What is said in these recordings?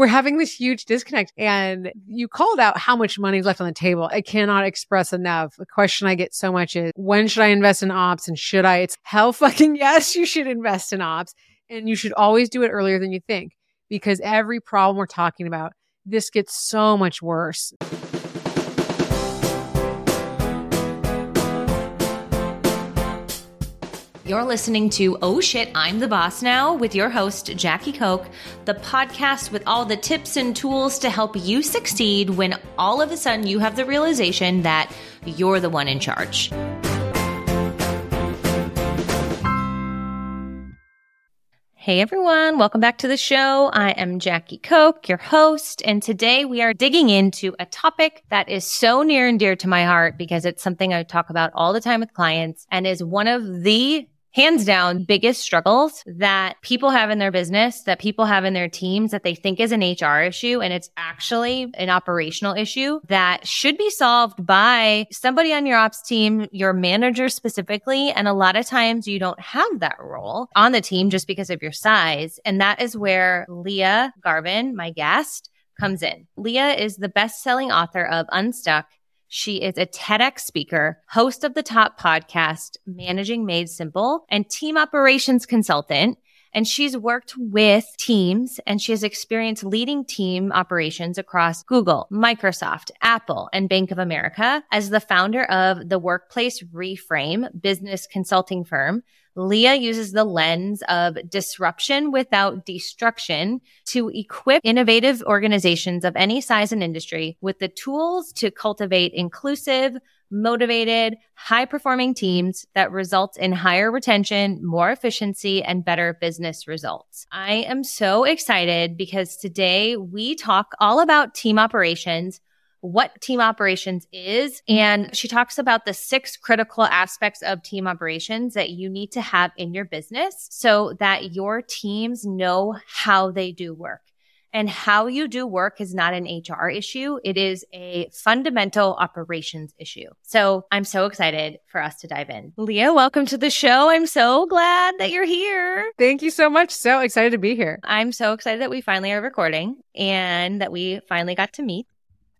we're having this huge disconnect. And you called out how much money is left on the table. I cannot express enough. The question I get so much is when should I invest in ops and should I? It's hell fucking yes, you should invest in ops and you should always do it earlier than you think because every problem we're talking about, this gets so much worse. You're listening to Oh Shit, I'm the Boss Now with your host, Jackie Koch, the podcast with all the tips and tools to help you succeed when all of a sudden you have the realization that you're the one in charge. Hey everyone, welcome back to the show. I am Jackie Koch, your host, and today we are digging into a topic that is so near and dear to my heart because it's something I talk about all the time with clients and is one of the hands down biggest struggles that people have in their business, that people have in their teams that they think is an HR issue. And it's actually an operational issue that should be solved by somebody on your ops team, your manager specifically. And a lot of times you don't have that role on the team just because of your size. And that is where Lia Garvin, my guest, comes in. Lia is the best selling author of Unstuck she is a TEDx speaker, host of the top podcast, Managing Made Simple, and team operations consultant. And she's worked with teams and she has experience leading team operations across Google, Microsoft, Apple, and Bank of America. As the founder of the Workplace Reframe business consulting firm, Lia uses the lens of disruption without destruction to equip innovative organizations of any size and industry with the tools to cultivate inclusive, motivated, high performing teams that results in higher retention, more efficiency, and better business results. I am so excited because today we talk all about team operations what team operations is. And she talks about the six critical aspects of team operations that you need to have in your business so that your teams know how they do work. And how you do work is not an HR issue. It is a fundamental operations issue. So I'm so excited for us to dive in. Lia, welcome to the show. I'm so glad that you're here. Thank you so much. So excited to be here. I'm so excited that we finally are recording and that we finally got to meet.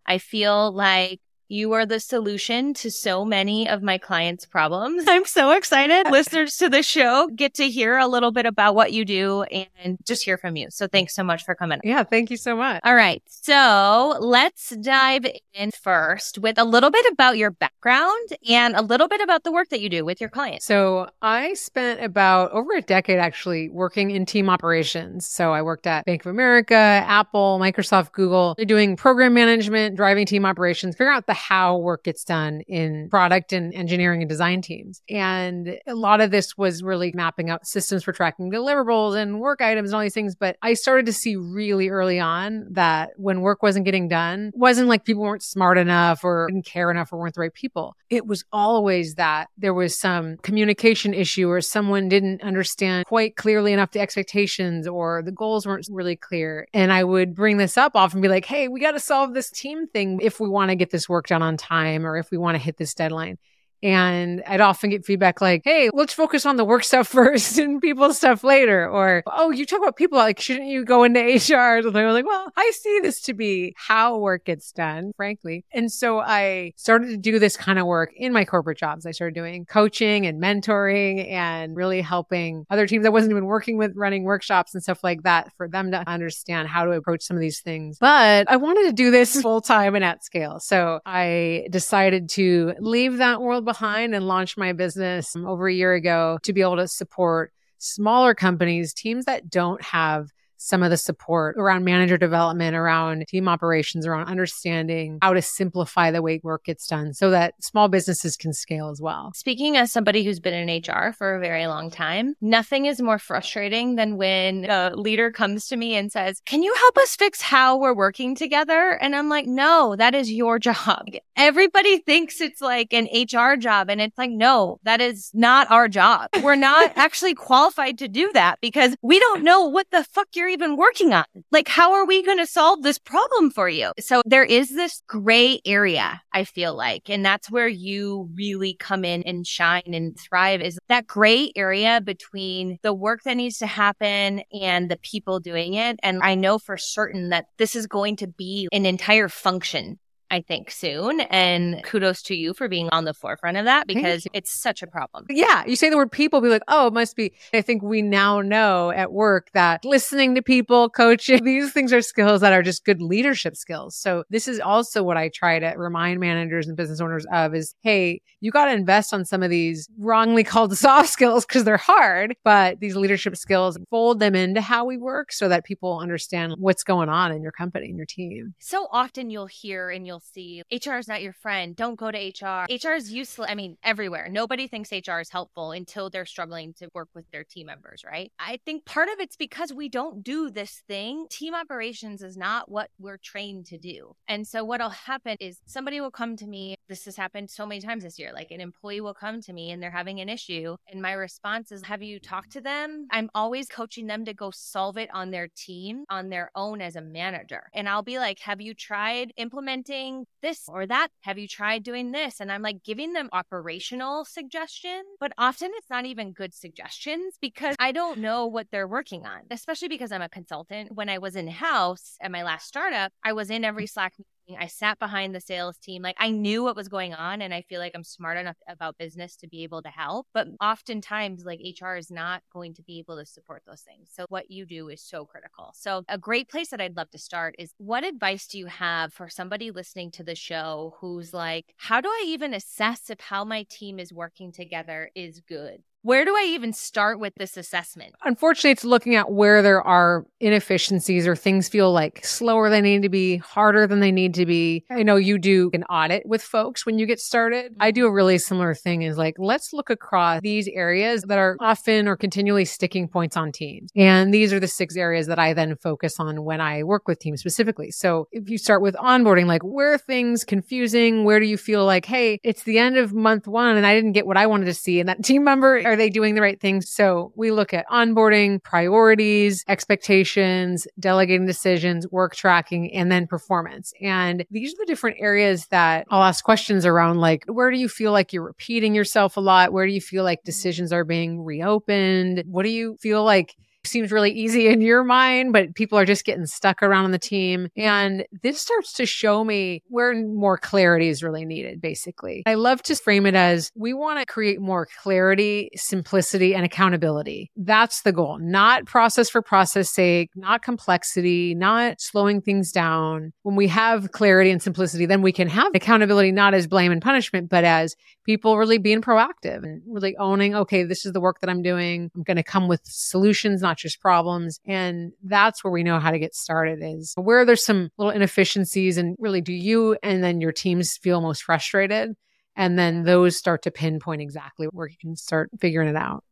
I feel like you are the solution to so many of my clients' problems. I'm so excited. Listeners to the show get to hear a little bit about what you do and just hear from you. So thanks so much for coming. Yeah, thank you so much. All right. So let's dive in first with a little bit about your background and a little bit about the work that you do with your clients. So I spent about over a decade actually working in team operations. So I worked at Bank of America, Apple, Microsoft, Google, doing program management, driving team operations, figuring out the how work gets done in product and engineering and design teams. And a lot of this was really mapping out systems for tracking deliverables and work items and all these things. But I started to see really early on that when work wasn't getting done, wasn't like people weren't smart enough or didn't care enough or weren't the right people. It was always that there was some communication issue or someone didn't understand quite clearly enough the expectations or the goals weren't really clear. And I would bring this up often be like, Hey, we got to solve this team thing if we want to get this work done on time or if we want to hit this deadline. And I'd often get feedback like, Hey, let's focus on the work stuff first and people stuff later. Or, Oh, you talk about people like, shouldn't you go into HR? And I was like, well, I see this to be how work gets done, frankly. And so I started to do this kind of work in my corporate jobs. I started doing coaching and mentoring and really helping other teams I wasn't even working with running workshops and stuff like that for them to understand how to approach some of these things. But I wanted to do this full time and at scale. So I decided to leave that world behind and launched my business um, over a year ago to be able to support smaller companies, teams that don't have some of the support around manager development, around team operations, around understanding how to simplify the way work gets done so that small businesses can scale as well. Speaking as somebody who's been in HR for a very long time, nothing is more frustrating than when a leader comes to me and says, Can you help us fix how we're working together? And I'm like, No, that is your job. Everybody thinks it's like an HR job. And it's like, No, that is not our job. We're not actually qualified to do that because we don't know what the fuck you're even working on? Like, how are we going to solve this problem for you? So there is this gray area, I feel like, and that's where you really come in and shine and thrive is that gray area between the work that needs to happen and the people doing it. And I know for certain that this is going to be an entire function I think, soon. And kudos to you for being on the forefront of that because it's such a problem. Yeah. You say the word people, be like, oh, it must be. I think we now know at work that listening to people, coaching, these things are skills that are just good leadership skills. So this is also what I try to remind managers and business owners of is, hey, you got to invest on some of these wrongly called soft skills because they're hard, but these leadership skills, fold them into how we work so that people understand what's going on in your company and your team. So often you'll hear and you'll see HR is not your friend. Don't go to HR. HR is useless. I mean, everywhere. Nobody thinks HR is helpful until they're struggling to work with their team members, right? I think part of it's because we don't do this thing. Team operations is not what we're trained to do. And so what'll happen is somebody will come to me. This has happened so many times this year. Like an employee will come to me and they're having an issue. And my response is, Have you talked to them? I'm always coaching them to go solve it on their team, on their own as a manager. And I'll be like, Have you tried implementing doing this or that? Have you tried doing this? And I'm like giving them operational suggestions, but often it's not even good suggestions because I don't know what they're working on, especially because I'm a consultant. When I was in house at my last startup, I was in every Slack I sat behind the sales team. Like I knew what was going on and I feel like I'm smart enough about business to be able to help. But oftentimes like HR is not going to be able to support those things. So what you do is so critical. So a great place that I'd love to start is what advice do you have for somebody listening to the show who's like, how do I even assess if how my team is working together is good? Where do I even start with this assessment? Unfortunately, it's looking at where there are inefficiencies or things feel like slower than they need to be, harder than they need to be. I know you do an audit with folks when you get started. Mm-hmm. I do a really similar thing is like, let's look across these areas that are often or continually sticking points on teams. And these are the six areas that I then focus on when I work with teams specifically. So if you start with onboarding, like where are things confusing? Where do you feel like, hey, it's the end of month one and I didn't get what I wanted to see? And that team member are they doing the right things? So we look at onboarding, priorities, expectations, delegating decisions, work tracking, and then performance. And these are the different areas that I'll ask questions around like, where do you feel like you're repeating yourself a lot? Where do you feel like mm-hmm. decisions are being reopened? What do you feel like seems really easy in your mind, but people are just getting stuck around on the team. And this starts to show me where more clarity is really needed, basically. I love to frame it as we want to create more clarity, simplicity, and accountability. That's the goal, not process for process sake, not complexity, not slowing things down. When we have clarity and simplicity, then we can have accountability not as blame and punishment, but as people really being proactive and really owning, okay, this is the work that I'm doing. I'm going to come with solutions, not just problems. And that's where we know how to get started is where there's some little inefficiencies and really do you and then your teams feel most frustrated. And then those start to pinpoint exactly where you can start figuring it out.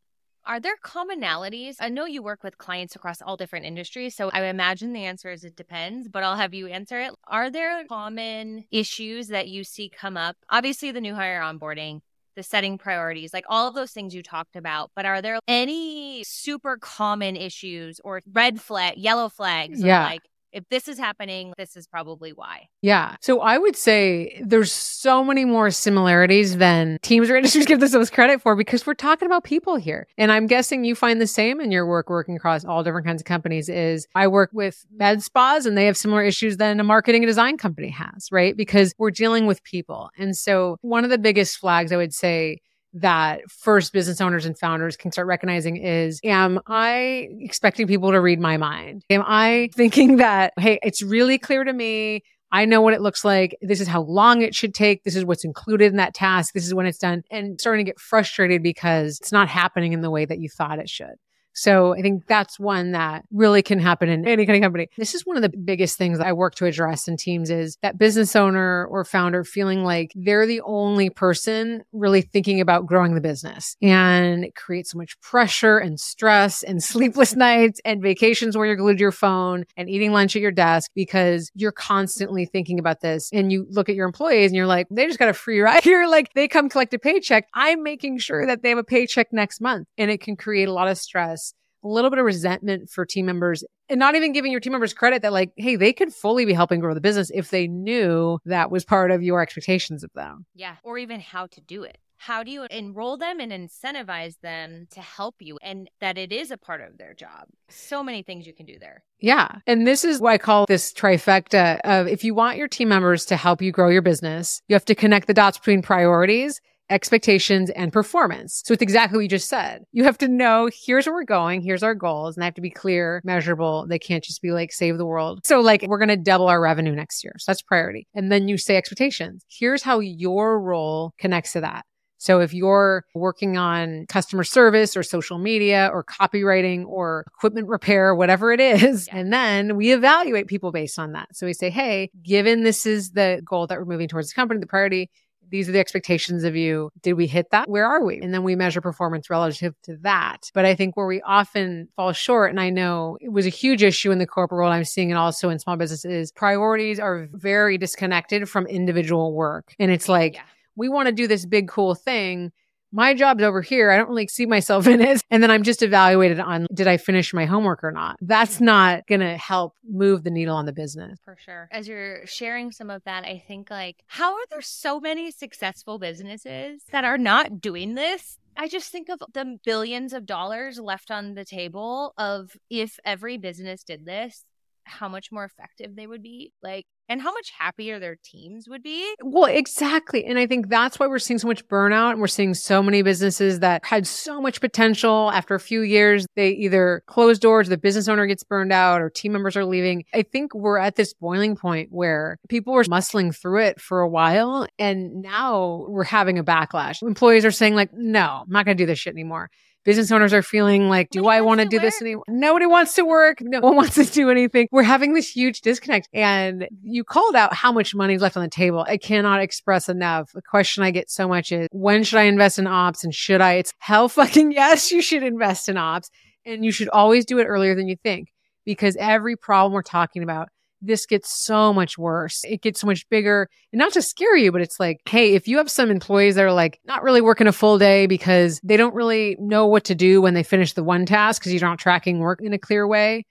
Are there commonalities? I know you work with clients across all different industries, so I imagine the answer is it depends, but I'll have you answer it. Are there common issues that you see come up? Obviously, the new hire onboarding, the setting priorities, like all of those things you talked about. But are there any super common issues or red flag, yellow flags? Yeah. Like if this is happening, this is probably why. Yeah. So I would say there's so many more similarities than teams or industries give themselves credit for because we're talking about people here. And I'm guessing you find the same in your work working across all different kinds of companies is I work with med spas and they have similar issues than a marketing and design company has, right? Because we're dealing with people. And so one of the biggest flags I would say that first business owners and founders can start recognizing is am I expecting people to read my mind? Am I thinking that, hey, it's really clear to me. I know what it looks like. This is how long it should take. This is what's included in that task. This is when it's done. And starting to get frustrated because it's not happening in the way that you thought it should. So I think that's one that really can happen in any kind of company. This is one of the biggest things I work to address in teams is that business owner or founder feeling like they're the only person really thinking about growing the business and it creates so much pressure and stress and sleepless nights and vacations where you're glued to your phone and eating lunch at your desk because you're constantly thinking about this. And you look at your employees and you're like, they just got a free ride here. Like they come collect a paycheck. I'm making sure that they have a paycheck next month and it can create a lot of stress a little bit of resentment for team members and not even giving your team members credit that like, hey, they could fully be helping grow the business if they knew that was part of your expectations of them. Yeah. Or even how to do it. How do you enroll them and incentivize them to help you and that it is a part of their job? So many things you can do there. Yeah. And this is what I call this trifecta of if you want your team members to help you grow your business, you have to connect the dots between priorities expectations and performance. So it's exactly what you just said. You have to know here's where we're going, here's our goals, and they have to be clear, measurable. They can't just be like save the world. So like we're going to double our revenue next year. So that's priority. And then you say expectations. Here's how your role connects to that. So if you're working on customer service or social media or copywriting or equipment repair, whatever it is, and then we evaluate people based on that. So we say, Hey, given this is the goal that we're moving towards the company, the priority, these are the expectations of you. Did we hit that? Where are we? And then we measure performance relative to that. But I think where we often fall short, and I know it was a huge issue in the corporate world, I'm seeing it also in small businesses, priorities are very disconnected from individual work. And it's like, yeah. we want to do this big, cool thing my job's over here. I don't really see myself in it. And then I'm just evaluated on did I finish my homework or not? That's not going to help move the needle on the business. For sure. As you're sharing some of that, I think like, how are there so many successful businesses that are not doing this? I just think of the billions of dollars left on the table of if every business did this, how much more effective they would be. Like, and how much happier their teams would be. Well, exactly. And I think that's why we're seeing so much burnout. And we're seeing so many businesses that had so much potential. After a few years, they either close doors, the business owner gets burned out, or team members are leaving. I think we're at this boiling point where people were muscling through it for a while. And now we're having a backlash. Employees are saying, like, no, I'm not going to do this shit anymore business owners are feeling like, do I want to do work? this anymore? Nobody wants to work. No one wants to do anything. We're having this huge disconnect. And you called out how much money is left on the table. I cannot express enough. The question I get so much is, when should I invest in ops and should I? It's hell fucking yes, you should invest in ops and you should always do it earlier than you think because every problem we're talking about this gets so much worse. It gets so much bigger and not to scare you, but it's like, hey, if you have some employees that are like not really working a full day because they don't really know what to do when they finish the one task because you're not tracking work in a clear way,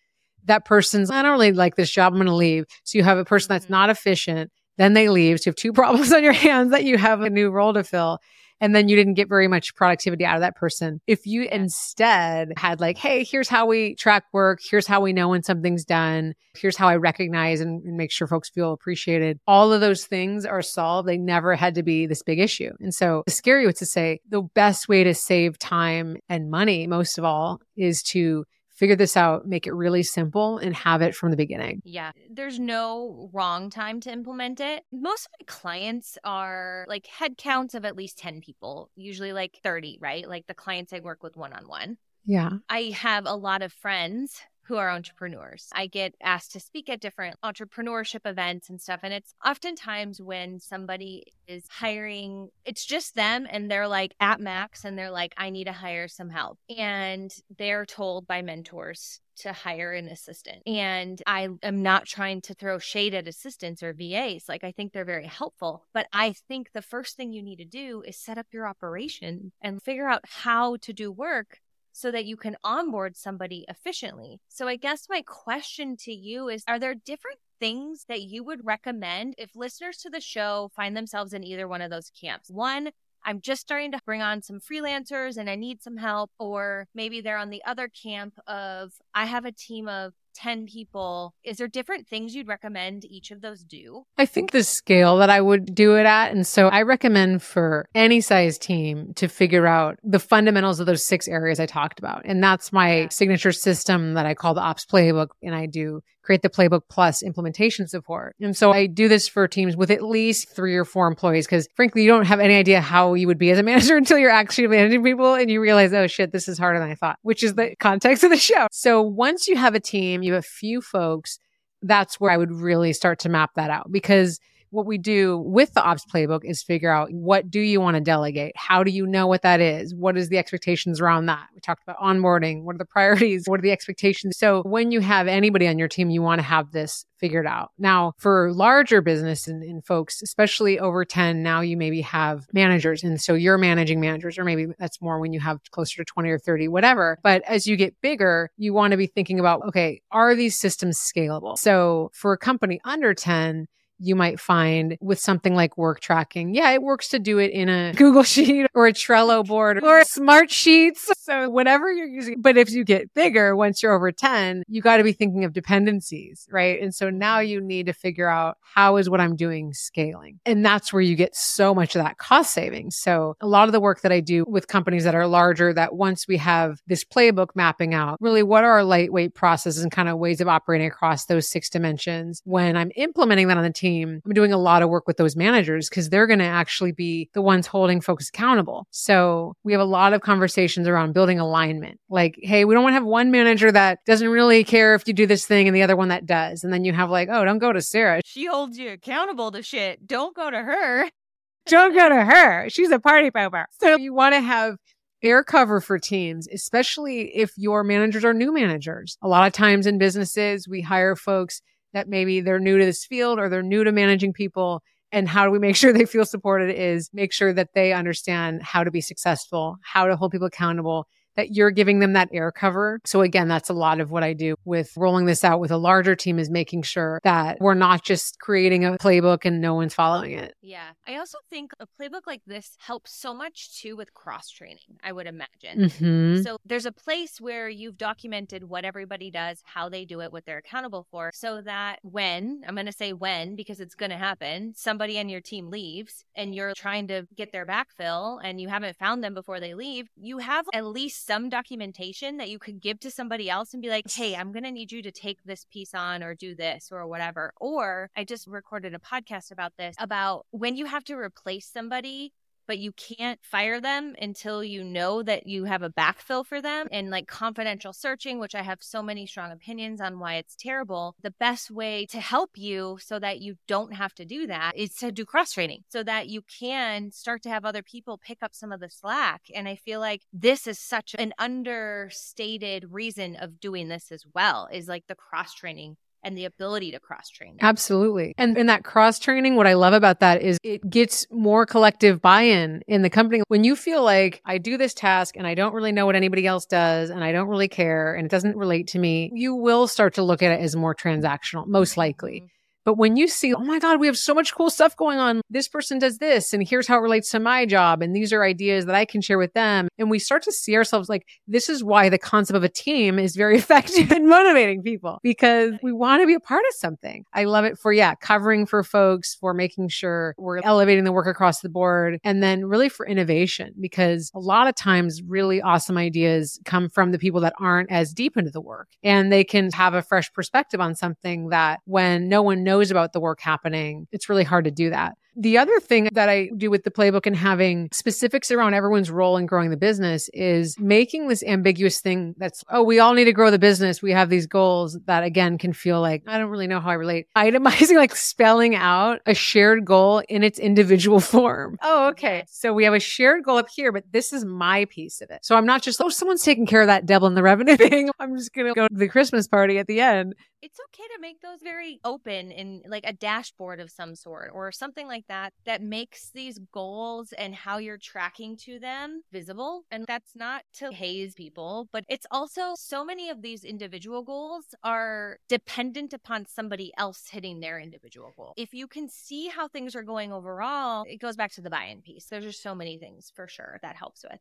that person's, I don't really like this job. I'm going to leave. So you have a person that's mm-hmm. not efficient. Then they leave. So you have two problems on your hands that you have a new role to fill and then you didn't get very much productivity out of that person. If you instead had like, Hey, here's how we track work. Here's how we know when something's done. Here's how I recognize and, and make sure folks feel appreciated. All of those things are solved. They never had to be this big issue. And so the scary was to say the best way to save time and money, most of all, is to figure this out, make it really simple, and have it from the beginning. Yeah. There's no wrong time to implement it. Most of my clients are like headcounts of at least 10 people, usually like 30, right? Like the clients I work with one on one. Yeah. I have a lot of friends who are entrepreneurs. I get asked to speak at different entrepreneurship events and stuff. And it's oftentimes when somebody is hiring, it's just them and they're like at max and they're like, I need to hire some help. And they're told by mentors to hire an assistant. And I am not trying to throw shade at assistants or VAs. Like, I think they're very helpful. But I think the first thing you need to do is set up your operation and figure out how to do work so that you can onboard somebody efficiently. So I guess my question to you is Are there different things that you would recommend if listeners to the show find themselves in either one of those camps? One, I'm just starting to bring on some freelancers and I need some help. Or maybe they're on the other camp of I have a team of 10 people, is there different things you'd recommend each of those do? I think the scale that I would do it at. And so I recommend for any size team to figure out the fundamentals of those six areas I talked about. And that's my signature system that I call the ops playbook. And I do create the playbook plus implementation support. And so I do this for teams with at least three or four employees because frankly, you don't have any idea how you would be as a manager until you're actually managing people and you realize, oh shit, this is harder than I thought, which is the context of the show. So once you have a team, you have a few folks, that's where I would really start to map that out because what we do with the ops playbook is figure out what do you want to delegate? How do you know what that is? What is the expectations around that? We talked about onboarding. What are the priorities? What are the expectations? So when you have anybody on your team, you want to have this figured out. Now, for larger business and, and, folks, especially over 10, now you maybe have managers. And so you're managing managers, or maybe that's more when you have closer to 20 or 30, whatever. But as you get bigger, you want to be thinking about, okay, are these systems scalable? So for a company under 10, you might find with something like work tracking. Yeah, it works to do it in a Google Sheet or a Trello board or Smart Sheets. So whatever you're using. But if you get bigger, once you're over 10, you got to be thinking of dependencies, right? And so now you need to figure out how is what I'm doing scaling? And that's where you get so much of that cost savings. So a lot of the work that I do with companies that are larger, that once we have this playbook mapping out, really what are our lightweight processes and kind of ways of operating across those six dimensions? When I'm implementing that on the team, team, I'm doing a lot of work with those managers because they're going to actually be the ones holding folks accountable. So we have a lot of conversations around building alignment. Like, hey, we don't want to have one manager that doesn't really care if you do this thing and the other one that does. And then you have like, oh, don't go to Sarah. She holds you accountable to shit. Don't go to her. don't go to her. She's a party pooper. So you want to have air cover for teams, especially if your managers are new managers. A lot of times in businesses, we hire folks that maybe they're new to this field or they're new to managing people. And how do we make sure they feel supported is make sure that they understand how to be successful, how to hold people accountable, that you're giving them that air cover. So again, that's a lot of what I do with rolling this out with a larger team is making sure that we're not just creating a playbook and no one's following it. Yeah. I also think a playbook like this helps so much too with cross training, I would imagine. Mm-hmm. So there's a place where you've documented what everybody does, how they do it, what they're accountable for, so that when, I'm going to say when because it's going to happen, somebody on your team leaves and you're trying to get their backfill and you haven't found them before they leave, you have at least some documentation that you could give to somebody else and be like, hey, I'm going to need you to take this piece on or do this or whatever. Or I just recorded a podcast about this about when you have to replace somebody but you can't fire them until you know that you have a backfill for them. And like confidential searching, which I have so many strong opinions on why it's terrible, the best way to help you so that you don't have to do that is to do cross training so that you can start to have other people pick up some of the slack. And I feel like this is such an understated reason of doing this as well is like the cross training and the ability to cross train. Absolutely. And in that cross training, what I love about that is it gets more collective buy in in the company. When you feel like I do this task and I don't really know what anybody else does and I don't really care and it doesn't relate to me, you will start to look at it as more transactional, most likely. Mm-hmm. But when you see, oh my God, we have so much cool stuff going on. This person does this, and here's how it relates to my job. And these are ideas that I can share with them. And we start to see ourselves like, this is why the concept of a team is very effective in motivating people because we want to be a part of something. I love it for, yeah, covering for folks, for making sure we're elevating the work across the board. And then really for innovation, because a lot of times really awesome ideas come from the people that aren't as deep into the work and they can have a fresh perspective on something that when no one knows knows about the work happening, it's really hard to do that. The other thing that I do with the playbook and having specifics around everyone's role in growing the business is making this ambiguous thing that's, oh, we all need to grow the business. We have these goals that again can feel like, I don't really know how I relate. Itemizing, like spelling out a shared goal in its individual form. Oh, okay. So we have a shared goal up here, but this is my piece of it. So I'm not just, oh, someone's taking care of that devil in the revenue thing. I'm just going to go to the Christmas party at the end. It's okay to make those very open in like a dashboard of some sort or something like that that makes these goals and how you're tracking to them visible. And that's not to haze people, but it's also so many of these individual goals are dependent upon somebody else hitting their individual goal. If you can see how things are going overall, it goes back to the buy in piece. There's just so many things for sure that helps with.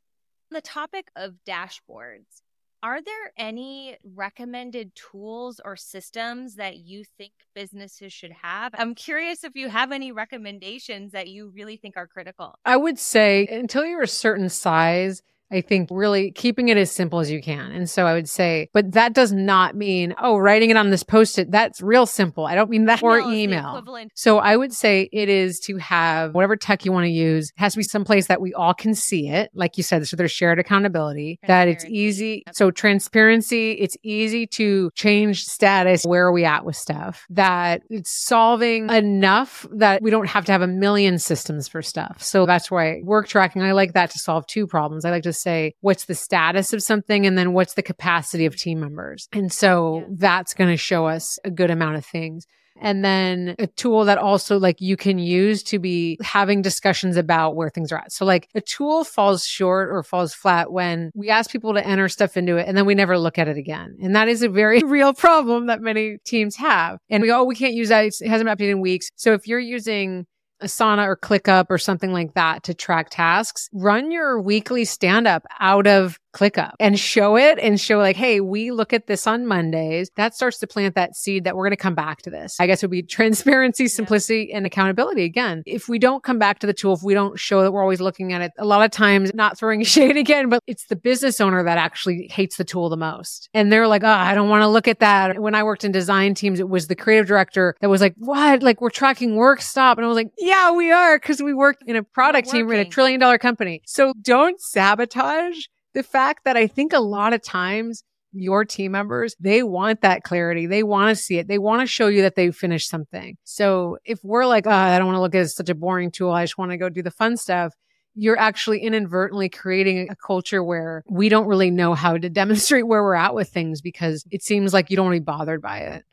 the topic of dashboards, are there any recommended tools or systems that you think businesses should have? I'm curious if you have any recommendations that you really think are critical. I would say until you're a certain size, I think really keeping it as simple as you can. And so I would say, but that does not mean, oh, writing it on this post it, that's real simple. I don't mean that or email. So I would say it is to have whatever tech you want to use. It has to be someplace that we all can see it. Like you said, so there's shared accountability, that it's easy. So transparency, it's easy to change status. Where are we at with stuff? That it's solving enough that we don't have to have a million systems for stuff. So that's why work tracking, I like that to solve two problems. I like to say, what's the status of something? And then what's the capacity of team members? And so yeah. that's going to show us a good amount of things and then a tool that also like you can use to be having discussions about where things are at. So like a tool falls short or falls flat when we ask people to enter stuff into it and then we never look at it again. And that is a very real problem that many teams have. And we, oh, we can't use that. It hasn't been updated in weeks. So if you're using Asana or ClickUp or something like that to track tasks, run your weekly stand up out of ClickUp and show it and show like, hey, we look at this on Mondays. That starts to plant that seed that we're going to come back to this. I guess it would be transparency, simplicity, and accountability. Again, if we don't come back to the tool, if we don't show that we're always looking at it, a lot of times not throwing shade again, but it's the business owner that actually hates the tool the most. And they're like, oh, I don't want to look at that. When I worked in design teams, it was the creative director that was like, what? Like we're tracking work stop. And I was like, yeah, we are because we work in a product team in a trillion dollar company. So don't sabotage the fact that I think a lot of times your team members, they want that clarity. They want to see it. They want to show you that they finished something. So if we're like, oh, I don't want to look at such a boring tool. I just want to go do the fun stuff. You're actually inadvertently creating a culture where we don't really know how to demonstrate where we're at with things because it seems like you don't want to be bothered by it.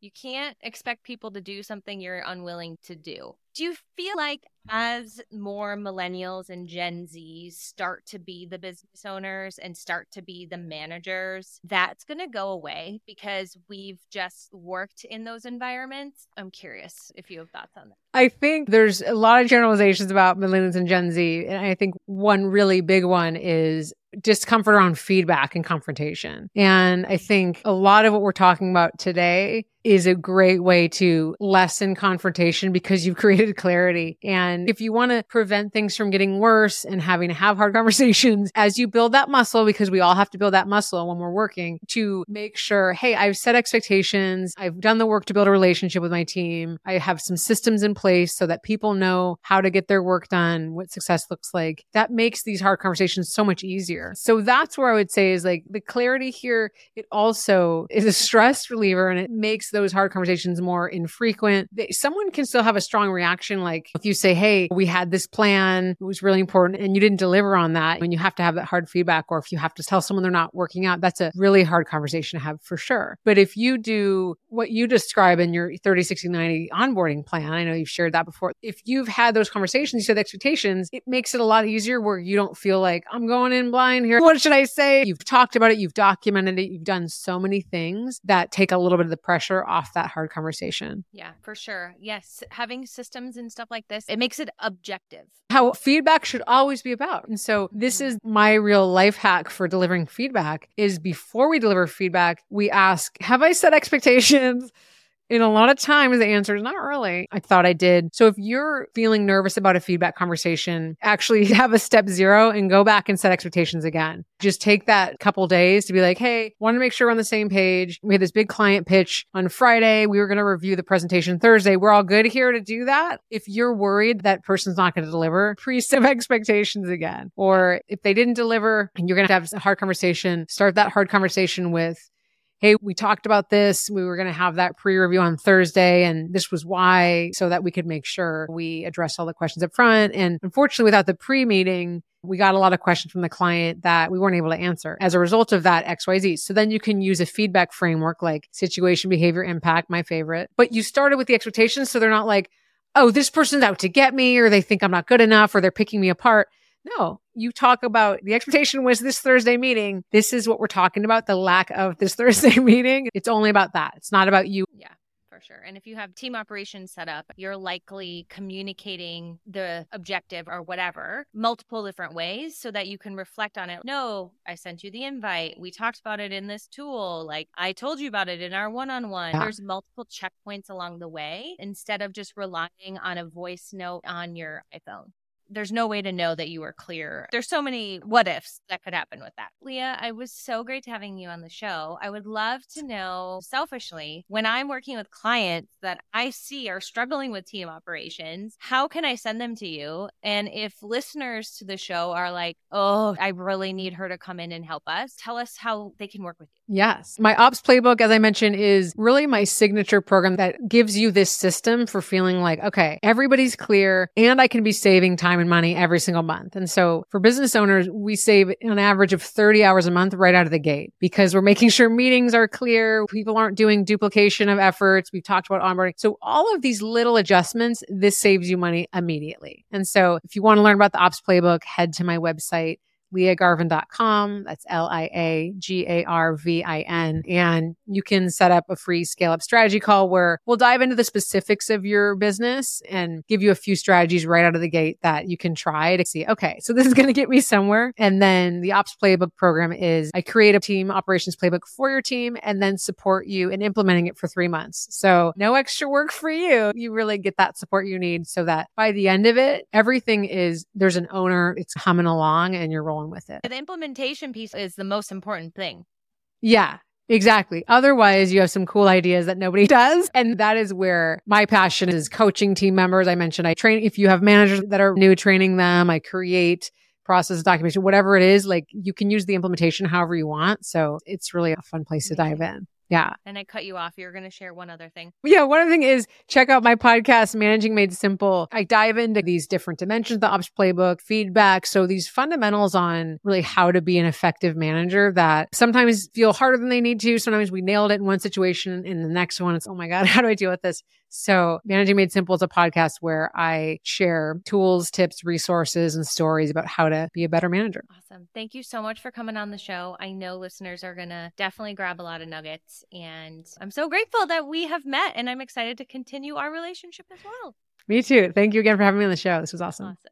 You can't expect people to do something you're unwilling to do. Do you feel like as more millennials and Gen Zs start to be the business owners and start to be the managers, that's going to go away because we've just worked in those environments? I'm curious if you have thoughts on that. I think there's a lot of generalizations about millennials and Gen Z. And I think one really big one is discomfort around feedback and confrontation. And I think a lot of what we're talking about today is a great way to lessen confrontation because you've created clarity. And if you want to prevent things from getting worse and having to have hard conversations as you build that muscle, because we all have to build that muscle when we're working to make sure, Hey, I've set expectations. I've done the work to build a relationship with my team. I have some systems in place so that people know how to get their work done, what success looks like. That makes these hard conversations so much easier. So that's where I would say is like the clarity here. It also is a stress reliever and it makes those hard conversations more infrequent. They, someone can still have a strong reaction. Like if you say, Hey, we had this plan. It was really important and you didn't deliver on that. And you have to have that hard feedback. Or if you have to tell someone they're not working out, that's a really hard conversation to have for sure. But if you do what you describe in your 30, 60, 90 onboarding plan, I know you've shared that before. If you've had those conversations, you set expectations, it makes it a lot easier where you don't feel like I'm going in blind here. What should I say? You've talked about it. You've documented it. You've done so many things that take a little bit of the pressure off that hard conversation. Yeah, for sure. Yes. Having systems and stuff like this, it makes it objective. How feedback should always be about. And so this mm-hmm. is my real life hack for delivering feedback is before we deliver feedback, we ask, have I set expectations? And a lot of times the answer is not really. I thought I did. So if you're feeling nervous about a feedback conversation, actually have a step zero and go back and set expectations again. Just take that couple days to be like, Hey, want to make sure we're on the same page. We had this big client pitch on Friday. We were going to review the presentation Thursday. We're all good here to do that. If you're worried that person's not going to deliver, pre-set expectations again. Or if they didn't deliver and you're going to have a hard conversation, start that hard conversation with, hey, we talked about this. We were going to have that pre review on Thursday, and this was why, so that we could make sure we address all the questions up front. And unfortunately, without the pre meeting, we got a lot of questions from the client that we weren't able to answer as a result of that XYZ. So then you can use a feedback framework like situation, behavior, impact, my favorite. But you started with the expectations. So they're not like, oh, this person's out to get me, or they think I'm not good enough, or they're picking me apart. No, you talk about the expectation was this Thursday meeting. This is what we're talking about the lack of this Thursday meeting. It's only about that. It's not about you. Yeah. For sure. And if you have team operations set up, you're likely communicating the objective or whatever multiple different ways so that you can reflect on it. No, I sent you the invite. We talked about it in this tool. Like I told you about it in our one on one. There's multiple checkpoints along the way instead of just relying on a voice note on your iPhone. There's no way to know that you were clear. There's so many what ifs that could happen with that. Lia, I was so great having you on the show. I would love to know selfishly when I'm working with clients that I see are struggling with team operations, how can I send them to you? And if listeners to the show are like, oh, I really need her to come in and help us, tell us how they can work with you. Yes. My ops playbook, as I mentioned, is really my signature program that gives you this system for feeling like, okay, everybody's clear and I can be saving time and money every single month. And so for business owners, we save an average of 30 hours a month right out of the gate because we're making sure meetings are clear. People aren't doing duplication of efforts. We've talked about onboarding. So all of these little adjustments, this saves you money immediately. And so if you want to learn about the ops playbook, head to my website liagarvin.com. That's L I A G A R V I N. And you can set up a free scale up strategy call where we'll dive into the specifics of your business and give you a few strategies right out of the gate that you can try to see, okay, so this is going to get me somewhere. And then the ops playbook program is I create a team operations playbook for your team and then support you in implementing it for three months. So no extra work for you. You really get that support you need so that by the end of it, everything is there's an owner, it's humming along and you're rolling with it. The implementation piece is the most important thing. Yeah, Exactly. Otherwise, you have some cool ideas that nobody does. And that is where my passion is coaching team members. I mentioned I train, if you have managers that are new, training them, I create process documentation, whatever it is, like you can use the implementation however you want. So it's really a fun place to dive mm-hmm. in. Yeah. And I cut you off. You're going to share one other thing. Yeah. One other thing is check out my podcast, Managing Made Simple. I dive into these different dimensions, the ops playbook, feedback. So these fundamentals on really how to be an effective manager that sometimes feel harder than they need to. Sometimes we nailed it in one situation. In the next one, it's, oh my God, how do I deal with this? So Managing Made Simple is a podcast where I share tools, tips, resources, and stories about how to be a better manager. Awesome. Thank you so much for coming on the show. I know listeners are going to definitely grab a lot of nuggets. And I'm so grateful that we have met and I'm excited to continue our relationship as well. Me too. Thank you again for having me on the show. This was awesome. awesome.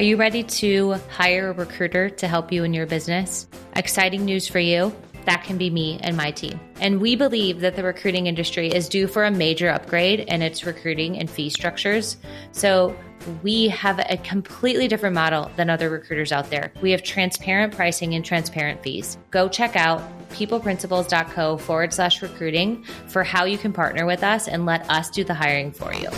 Are you ready to hire a recruiter to help you in your business? Exciting news for you. That can be me and my team. And we believe that the recruiting industry is due for a major upgrade in its recruiting and fee structures. So we have a completely different model than other recruiters out there. We have transparent pricing and transparent fees. Go check out peopleprinciples.co forward slash recruiting for how you can partner with us and let us do the hiring for you.